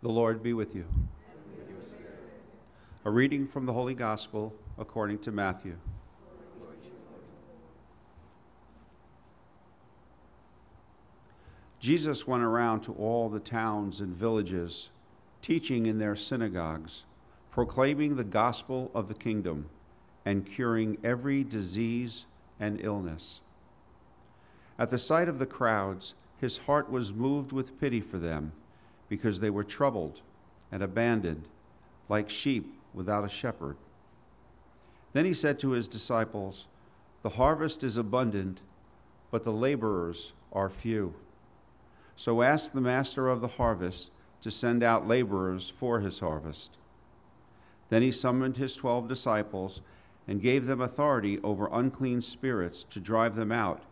The Lord be with you. A reading from the Holy Gospel according to Matthew. Jesus went around to all the towns and villages, teaching in their synagogues, proclaiming the gospel of the kingdom, and curing every disease and illness. At the sight of the crowds, his heart was moved with pity for them because they were troubled and abandoned, like sheep without a shepherd. Then he said to his disciples, The harvest is abundant, but the laborers are few. So ask the master of the harvest to send out laborers for his harvest. Then he summoned his twelve disciples and gave them authority over unclean spirits to drive them out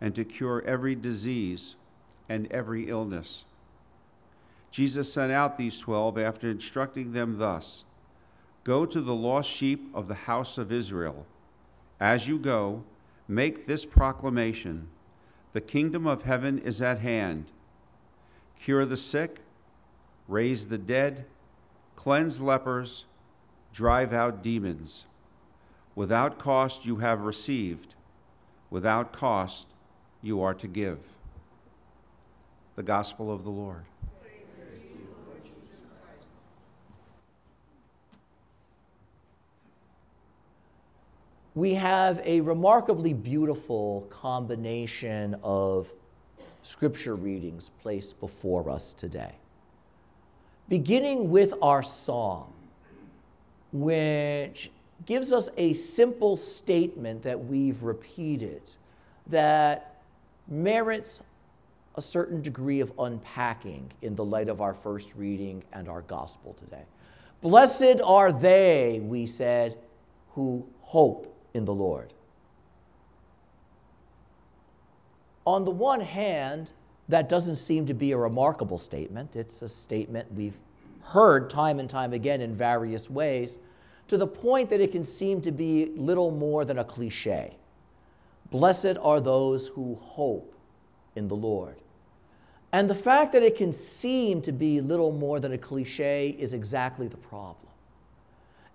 and to cure every disease and every illness. Jesus sent out these twelve after instructing them thus Go to the lost sheep of the house of Israel. As you go, make this proclamation The kingdom of heaven is at hand. Cure the sick, raise the dead, cleanse lepers, drive out demons. Without cost you have received, without cost you are to give. The Gospel of the Lord. We have a remarkably beautiful combination of scripture readings placed before us today. Beginning with our song, which gives us a simple statement that we've repeated that merits a certain degree of unpacking in the light of our first reading and our gospel today. Blessed are they, we said, who hope in the Lord. On the one hand, that doesn't seem to be a remarkable statement. It's a statement we've heard time and time again in various ways, to the point that it can seem to be little more than a cliche. Blessed are those who hope in the Lord. And the fact that it can seem to be little more than a cliche is exactly the problem.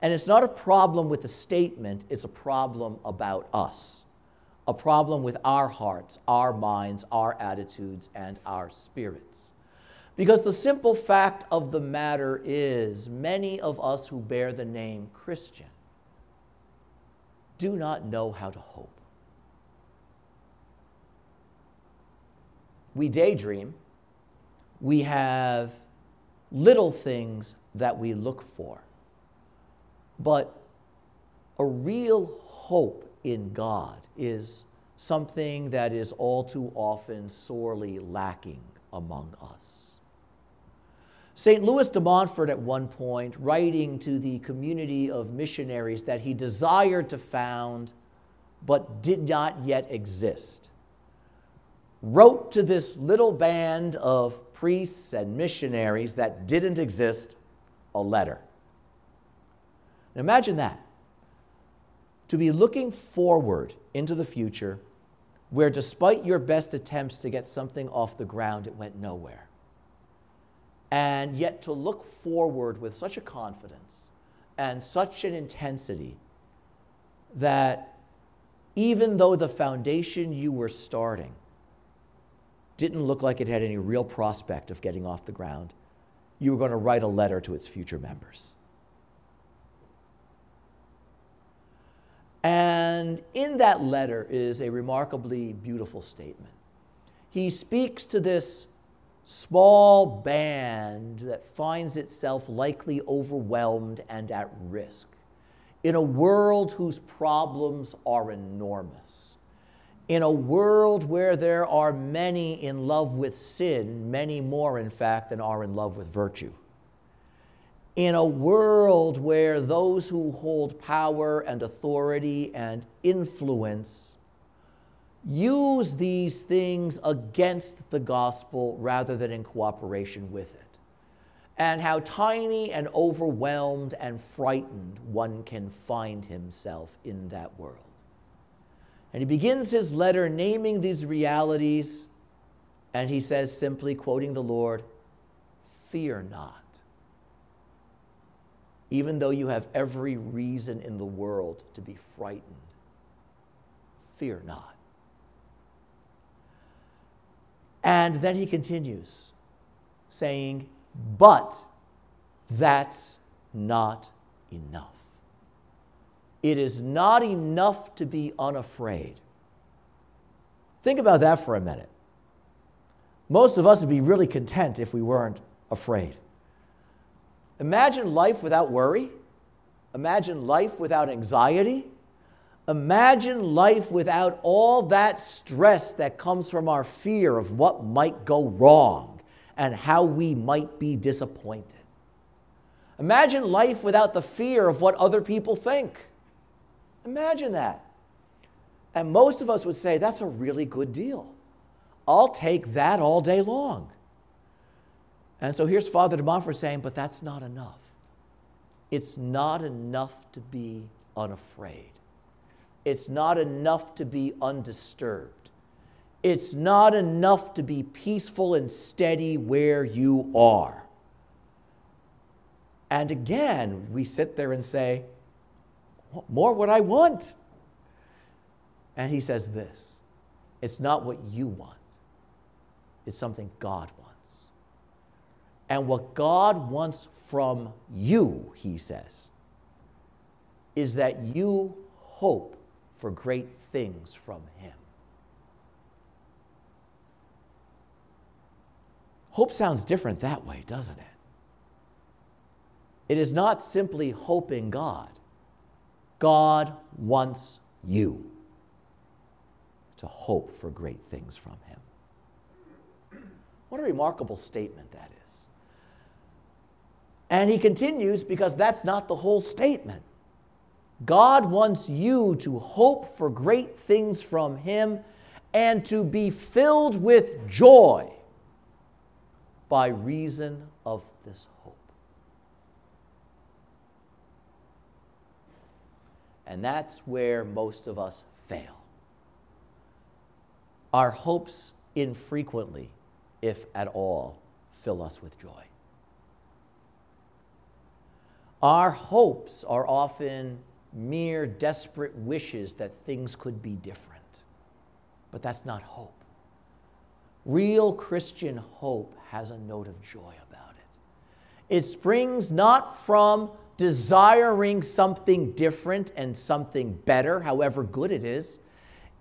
And it's not a problem with the statement, it's a problem about us, a problem with our hearts, our minds, our attitudes, and our spirits. Because the simple fact of the matter is, many of us who bear the name Christian do not know how to hope. We daydream, we have little things that we look for but a real hope in God is something that is all too often sorely lacking among us. St. Louis de Montfort, at one point, writing to the community of missionaries that he desired to found but did not yet exist, wrote to this little band of priests and missionaries that didn't exist a letter. Imagine that. To be looking forward into the future where, despite your best attempts to get something off the ground, it went nowhere. And yet to look forward with such a confidence and such an intensity that even though the foundation you were starting didn't look like it had any real prospect of getting off the ground, you were going to write a letter to its future members. And in that letter is a remarkably beautiful statement. He speaks to this small band that finds itself likely overwhelmed and at risk in a world whose problems are enormous, in a world where there are many in love with sin, many more, in fact, than are in love with virtue in a world where those who hold power and authority and influence use these things against the gospel rather than in cooperation with it. And how tiny and overwhelmed and frightened one can find himself in that world. And he begins his letter naming these realities, and he says, simply quoting the Lord, Fear not. Even though you have every reason in the world to be frightened, fear not. And then he continues, saying, But that's not enough. It is not enough to be unafraid. Think about that for a minute. Most of us would be really content if we weren't afraid. Imagine life without worry. Imagine life without anxiety. Imagine life without all that stress that comes from our fear of what might go wrong and how we might be disappointed. Imagine life without the fear of what other people think. Imagine that. And most of us would say, that's a really good deal. I'll take that all day long. And so here's Father de Montfort saying, but that's not enough. It's not enough to be unafraid. It's not enough to be undisturbed. It's not enough to be peaceful and steady where you are. And again, we sit there and say, What more would I want? And he says this it's not what you want, it's something God. And what God wants from you, he says, is that you hope for great things from him. Hope sounds different that way, doesn't it? It is not simply hoping God. God wants you to hope for great things from Him. What a remarkable statement that is. And he continues because that's not the whole statement. God wants you to hope for great things from Him and to be filled with joy by reason of this hope. And that's where most of us fail. Our hopes infrequently, if at all, fill us with joy. Our hopes are often mere desperate wishes that things could be different. But that's not hope. Real Christian hope has a note of joy about it. It springs not from desiring something different and something better, however good it is,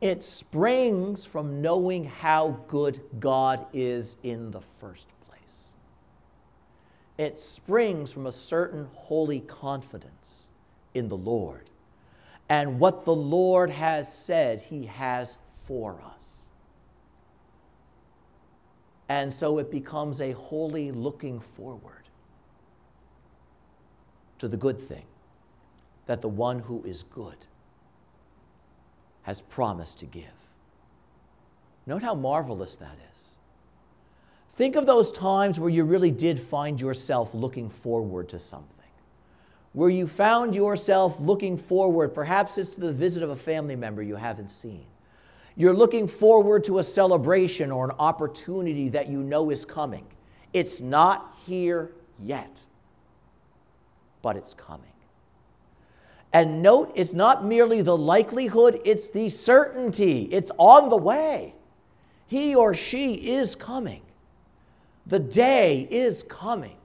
it springs from knowing how good God is in the first place. It springs from a certain holy confidence in the Lord and what the Lord has said He has for us. And so it becomes a holy looking forward to the good thing that the one who is good has promised to give. Note how marvelous that is. Think of those times where you really did find yourself looking forward to something, where you found yourself looking forward, perhaps it's to the visit of a family member you haven't seen. You're looking forward to a celebration or an opportunity that you know is coming. It's not here yet but it's coming. And note, it's not merely the likelihood, it's the certainty. It's on the way. He or she is coming. The day is coming.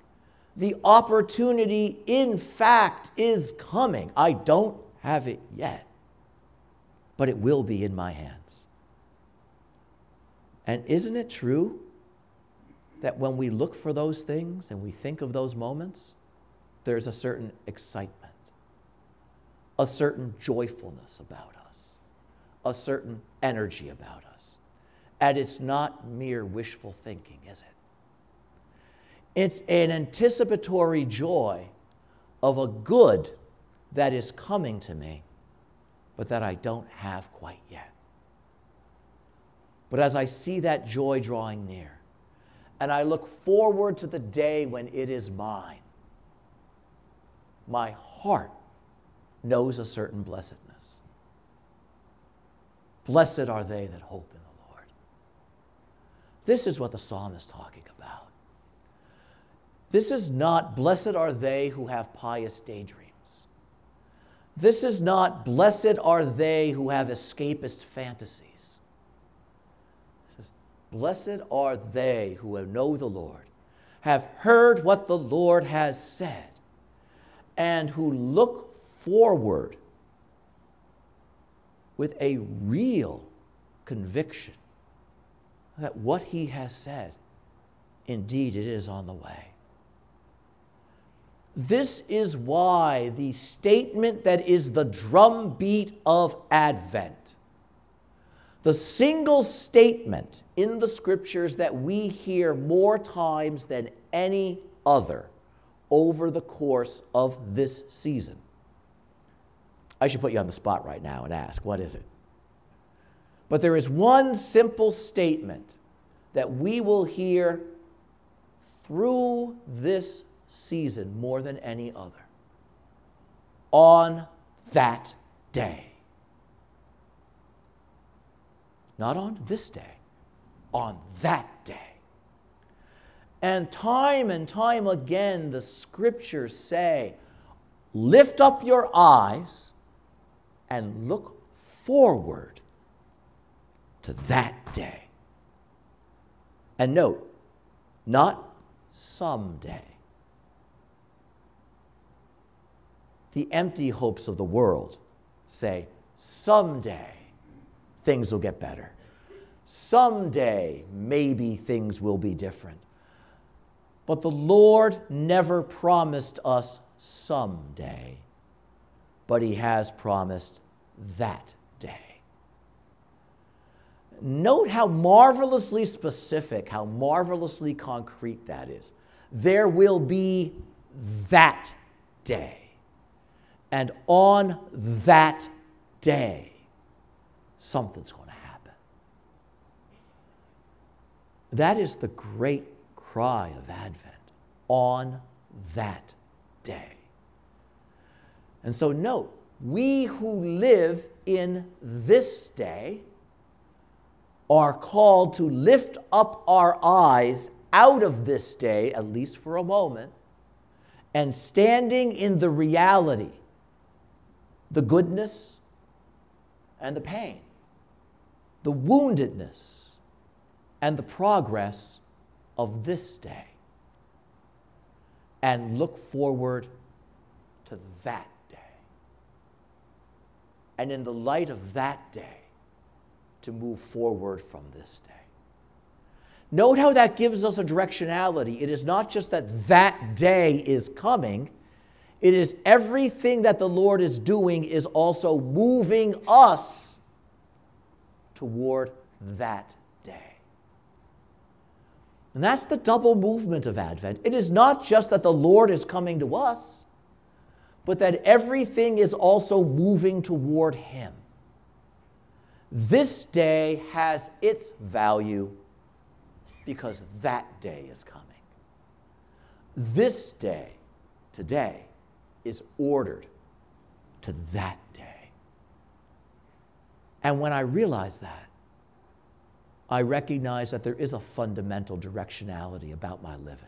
The opportunity, in fact, is coming. I don't have it yet, but it will be in my hands. And isn't it true that when we look for those things and we think of those moments, there's a certain excitement, a certain joyfulness about us, a certain energy about us. And it's not mere wishful thinking, is it? It's an anticipatory joy of a good that is coming to me, but that I don't have quite yet. But as I see that joy drawing near, and I look forward to the day when it is mine, my heart knows a certain blessedness. Blessed are they that hope in the Lord. This is what the psalm is talking. This is not, blessed are they who have pious daydreams. This is not, blessed are they who have escapist fantasies. This is, blessed are they who know the Lord, have heard what the Lord has said, and who look forward with a real conviction that what he has said, indeed, it is on the way. This is why the statement that is the drumbeat of Advent, the single statement in the scriptures that we hear more times than any other over the course of this season. I should put you on the spot right now and ask, what is it? But there is one simple statement that we will hear through this season more than any other. On that day. Not on this day, on that day. And time and time again, the scriptures say, lift up your eyes and look forward to that day. And note, not someday. The empty hopes of the world say, someday things will get better. Someday maybe things will be different. But the Lord never promised us someday, but He has promised that day. Note how marvelously specific, how marvelously concrete that is. There will be that day. And on that day, something's going to happen. That is the great cry of Advent on that day. And so, note, we who live in this day are called to lift up our eyes out of this day, at least for a moment, and standing in the reality the goodness and the pain, the woundedness and the progress of this day, and look forward to that day. And in the light of that day, to move forward from this day. Note how that gives us a directionality. It is not just that that day is coming it is everything that the Lord is doing is also moving us toward that day. And that's the double movement of Advent. It is not just that the Lord is coming to us, but that everything is also moving toward Him. This day has its value because that day is coming. This day, today, is ordered to that day. And when I realize that, I recognize that there is a fundamental directionality about my living.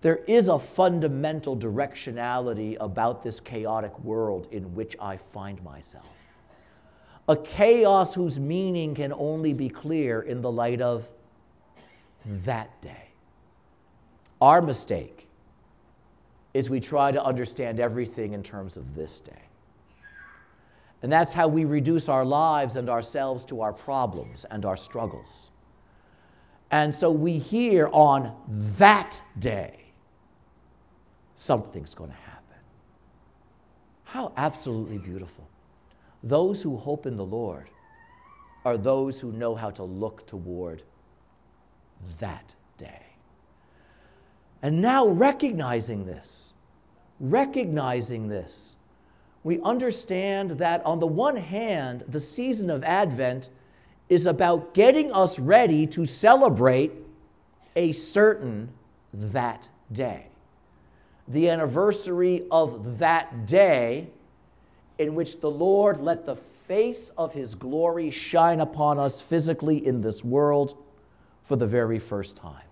There is a fundamental directionality about this chaotic world in which I find myself. A chaos whose meaning can only be clear in the light of that day. Our mistake is we try to understand everything in terms of this day. And that's how we reduce our lives and ourselves to our problems and our struggles. And so we hear on that day, something's going to happen. How absolutely beautiful. Those who hope in the Lord are those who know how to look toward that day. And now, recognizing this, recognizing this, we understand that on the one hand, the season of Advent is about getting us ready to celebrate a certain that day. The anniversary of that day in which the Lord let the face of his glory shine upon us physically in this world for the very first time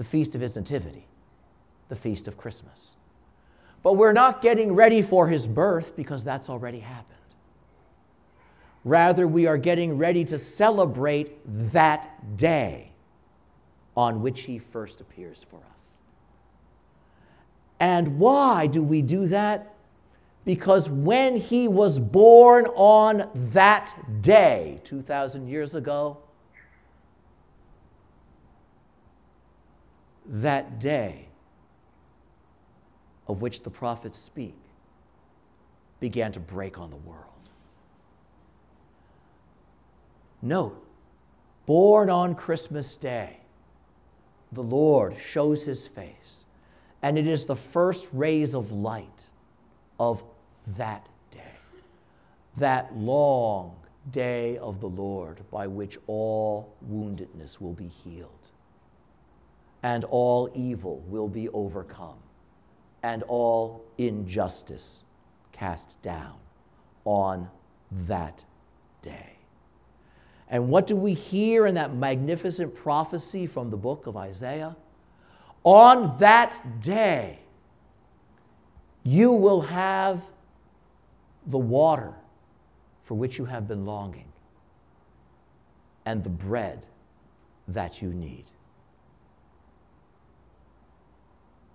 the feast of his nativity. the feast of Christmas. But we're not getting ready for his birth because that's already happened. Rather, we are getting ready to celebrate that day on which he first appears for us. And why do we do that? Because when he was born on that day, 2,000 years ago, that day of which the prophets speak began to break on the world. Note, born on Christmas Day, the Lord shows his face, and it is the first rays of light of that day, that long day of the Lord by which all woundedness will be healed and all evil will be overcome, and all injustice cast down on that day. And what do we hear in that magnificent prophecy from the book of Isaiah? On that day, you will have the water for which you have been longing and the bread that you need.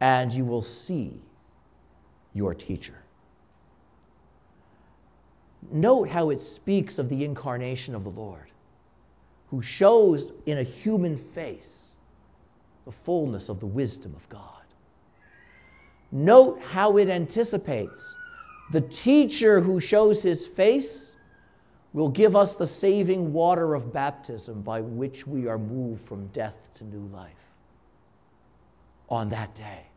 And you will see your teacher. Note how it speaks of the incarnation of the Lord, who shows in a human face the fullness of the wisdom of God. Note how it anticipates the teacher who shows his face will give us the saving water of baptism by which we are moved from death to new life on that day.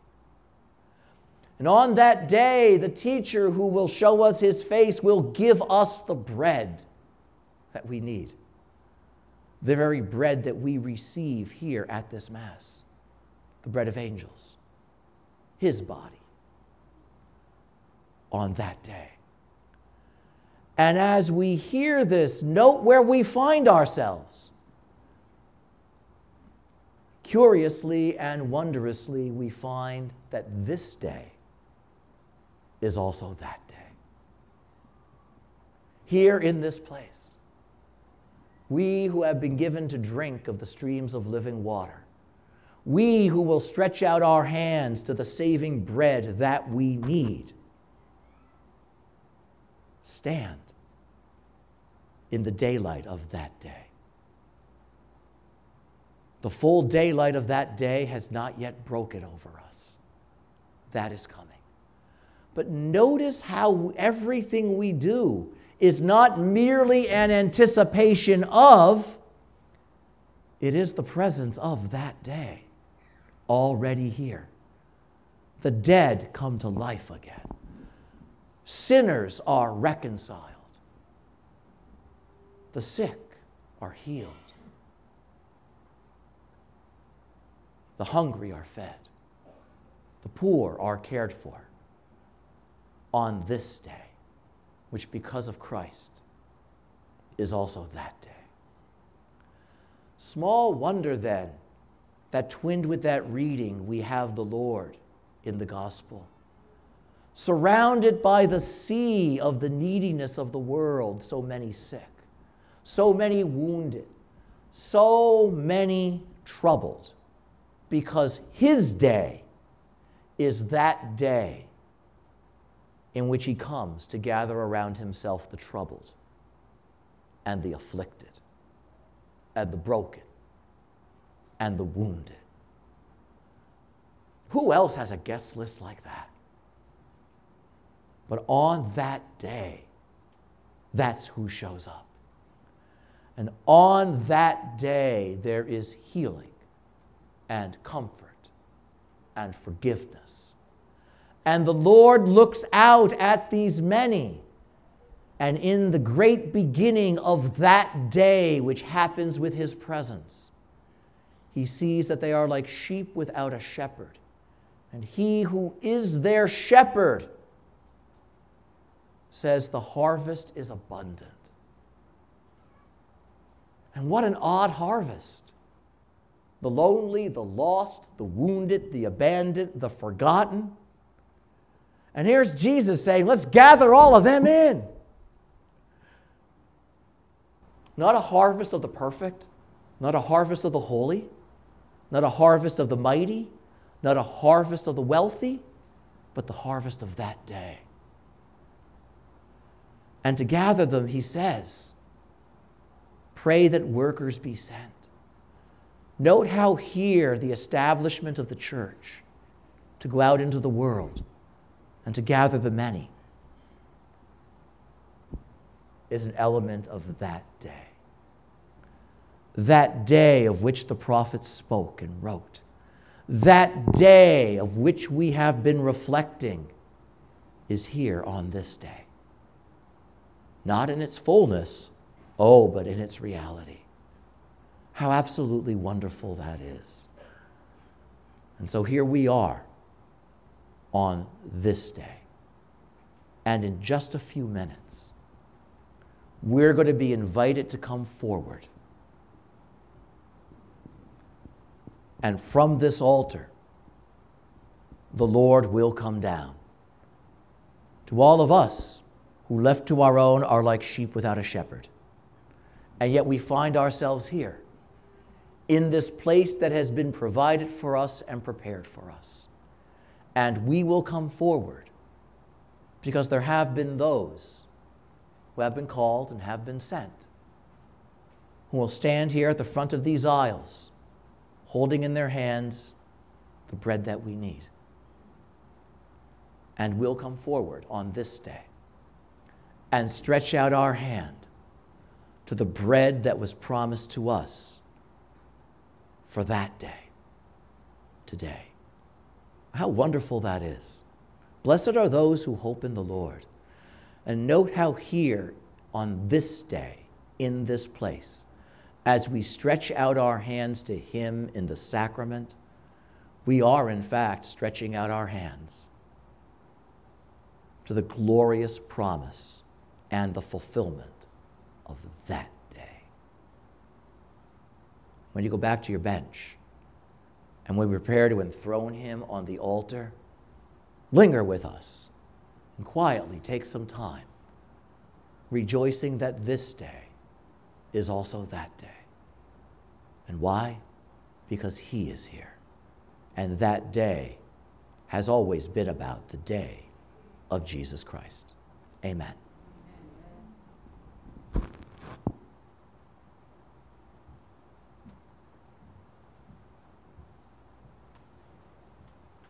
And on that day, the teacher who will show us his face will give us the bread that we need. The very bread that we receive here at this Mass, the bread of angels, his body, on that day. And as we hear this, note where we find ourselves. Curiously and wondrously, we find that this day is also that day. Here in this place, we who have been given to drink of the streams of living water, we who will stretch out our hands to the saving bread that we need, stand in the daylight of that day. The full daylight of that day has not yet broken over us. That is coming. But notice how everything we do is not merely an anticipation of, it is the presence of that day already here. The dead come to life again, sinners are reconciled, the sick are healed, the hungry are fed, the poor are cared for on this day, which because of Christ is also that day. Small wonder then that twinned with that reading, we have the Lord in the gospel. Surrounded by the sea of the neediness of the world, so many sick, so many wounded, so many troubled, because his day is that day in which he comes to gather around himself the troubled and the afflicted and the broken and the wounded. Who else has a guest list like that? But on that day, that's who shows up. And on that day, there is healing and comfort and forgiveness and the Lord looks out at these many. And in the great beginning of that day, which happens with his presence, he sees that they are like sheep without a shepherd. And he who is their shepherd says, The harvest is abundant. And what an odd harvest. the lonely, the lost, the wounded, the abandoned, the forgotten. And here's Jesus saying, let's gather all of them in. Not a harvest of the perfect, not a harvest of the holy, not a harvest of the mighty, not a harvest of the wealthy, but the harvest of that day. And to gather them, he says, pray that workers be sent. Note how here the establishment of the church to go out into the world and to gather the many is an element of that day. That day of which the prophets spoke and wrote. That day of which we have been reflecting is here on this day. Not in its fullness, oh, but in its reality. How absolutely wonderful that is. And so here we are on this day. And in just a few minutes, we're going to be invited to come forward. And from this altar, the Lord will come down. To all of us who, left to our own, are like sheep without a shepherd. And yet we find ourselves here in this place that has been provided for us and prepared for us. And we will come forward because there have been those who have been called and have been sent who will stand here at the front of these aisles holding in their hands the bread that we need. And we'll come forward on this day and stretch out our hand to the bread that was promised to us for that day, today. How wonderful that is. Blessed are those who hope in the Lord. And note how here, on this day, in this place, as we stretch out our hands to Him in the sacrament, we are in fact stretching out our hands to the glorious promise and the fulfillment of that day. when you go back to your bench and we prepare to enthrone him on the altar, linger with us and quietly take some time, rejoicing that this day is also that day. And why? Because he is here. And that day has always been about the day of Jesus Christ. Amen.